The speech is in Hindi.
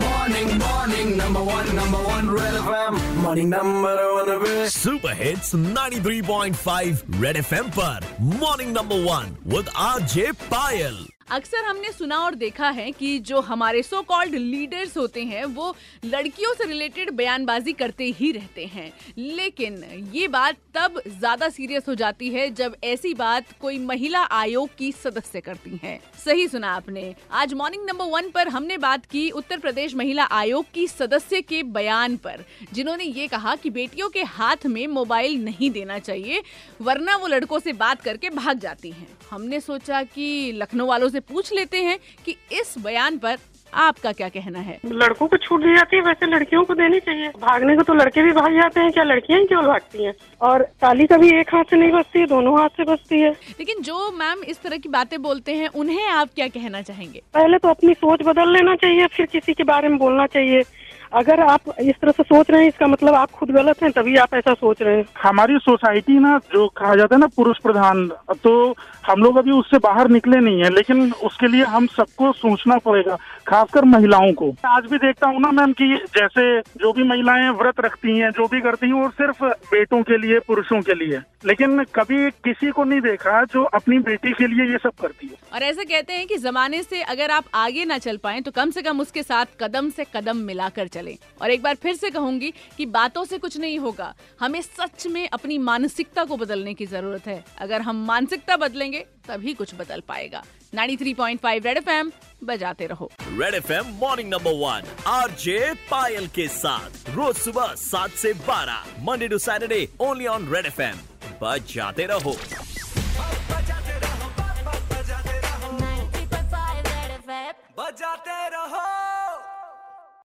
Morning, morning, number one, number one, Red FM. Morning, number one, super hits 93.5 Red FM पर morning number one with RJ Payal अक्सर हमने सुना और देखा है कि जो हमारे सो कॉल्ड लीडर्स होते हैं, वो लड़कियों से रिलेटेड बयानबाजी करते ही रहते हैं। लेकिन ये बात तब ज़्यादा सीरियस हो जाती है जब ऐसी बात कोई महिला आयोग की सदस्य करती हैं। सही सुना आपने। आज मॉर्निंग नंबर वन पर हमने बात की उत्तर प्रदेश महिला आयोग की सदस्य के बयान पर, जिन्होंने ये कहा कि बेटियों के हाथ में मोबाइल नहीं देना चाहिए, वरना वो लड़कों से बात करके भाग जाती हैं। हमने सोचा कि लखनऊ वालों से पूछ लेते हैं कि इस बयान पर आपका क्या कहना है। लड़कों को छूट दी जाती है वैसे लड़कियों को देनी चाहिए। भागने को तो लड़के भी भाग जाते हैं क्या लड़कियाँ ही केवल भागती हैं? और ताली कभी एक हाथ से नहीं बचती है दोनों हाथ से बचती है। लेकिन जो मैम इस तरह की बातें बोलते हैं उन्हें आप क्या कहना चाहेंगे? पहले तो अपनी सोच बदल लेना चाहिए फिर किसी के बारे में बोलना चाहिए। अगर आप इस तरह से सोच रहे हैं इसका मतलब आप खुद गलत हैं तभी आप ऐसा सोच रहे हैं। हमारी सोसाइटी ना जो कहा जाता है ना पुरुष प्रधान तो हम लोग अभी उससे बाहर निकले नहीं है लेकिन उसके लिए हम सबको सोचना पड़ेगा खासकर महिलाओं को। आज भी देखता हूँ ना मैम की जैसे जो भी महिलाएँ व्रत रखती हैं जो भी करती हैं वो सिर्फ़ बेटों के लिए पुरुषों के लिए। लेकिन कभी किसी को नहीं देखा जो अपनी बेटी के लिए ये सब करती है। और ऐसे कहते हैं कि जमाने से अगर आप आगे ना चल पाए तो कम से कम उसके साथ कदम से कदम मिलाकर चलें। चले। और एक बार फिर से कहूँगी कि बातों से कुछ नहीं होगा। हमें सच में अपनी मानसिकता को बदलने की ज़रूरत है। अगर हम मानसिकता बदलेंगे तभी कुछ बदल पाएगा। 93.5 रेड एफएम बजाते रहो। Red F M morning number one RJ Payal के साथ। रोज सुबह सात से बारह Monday to Saturday only on Red F M बजाते रहो। बजाते रहो।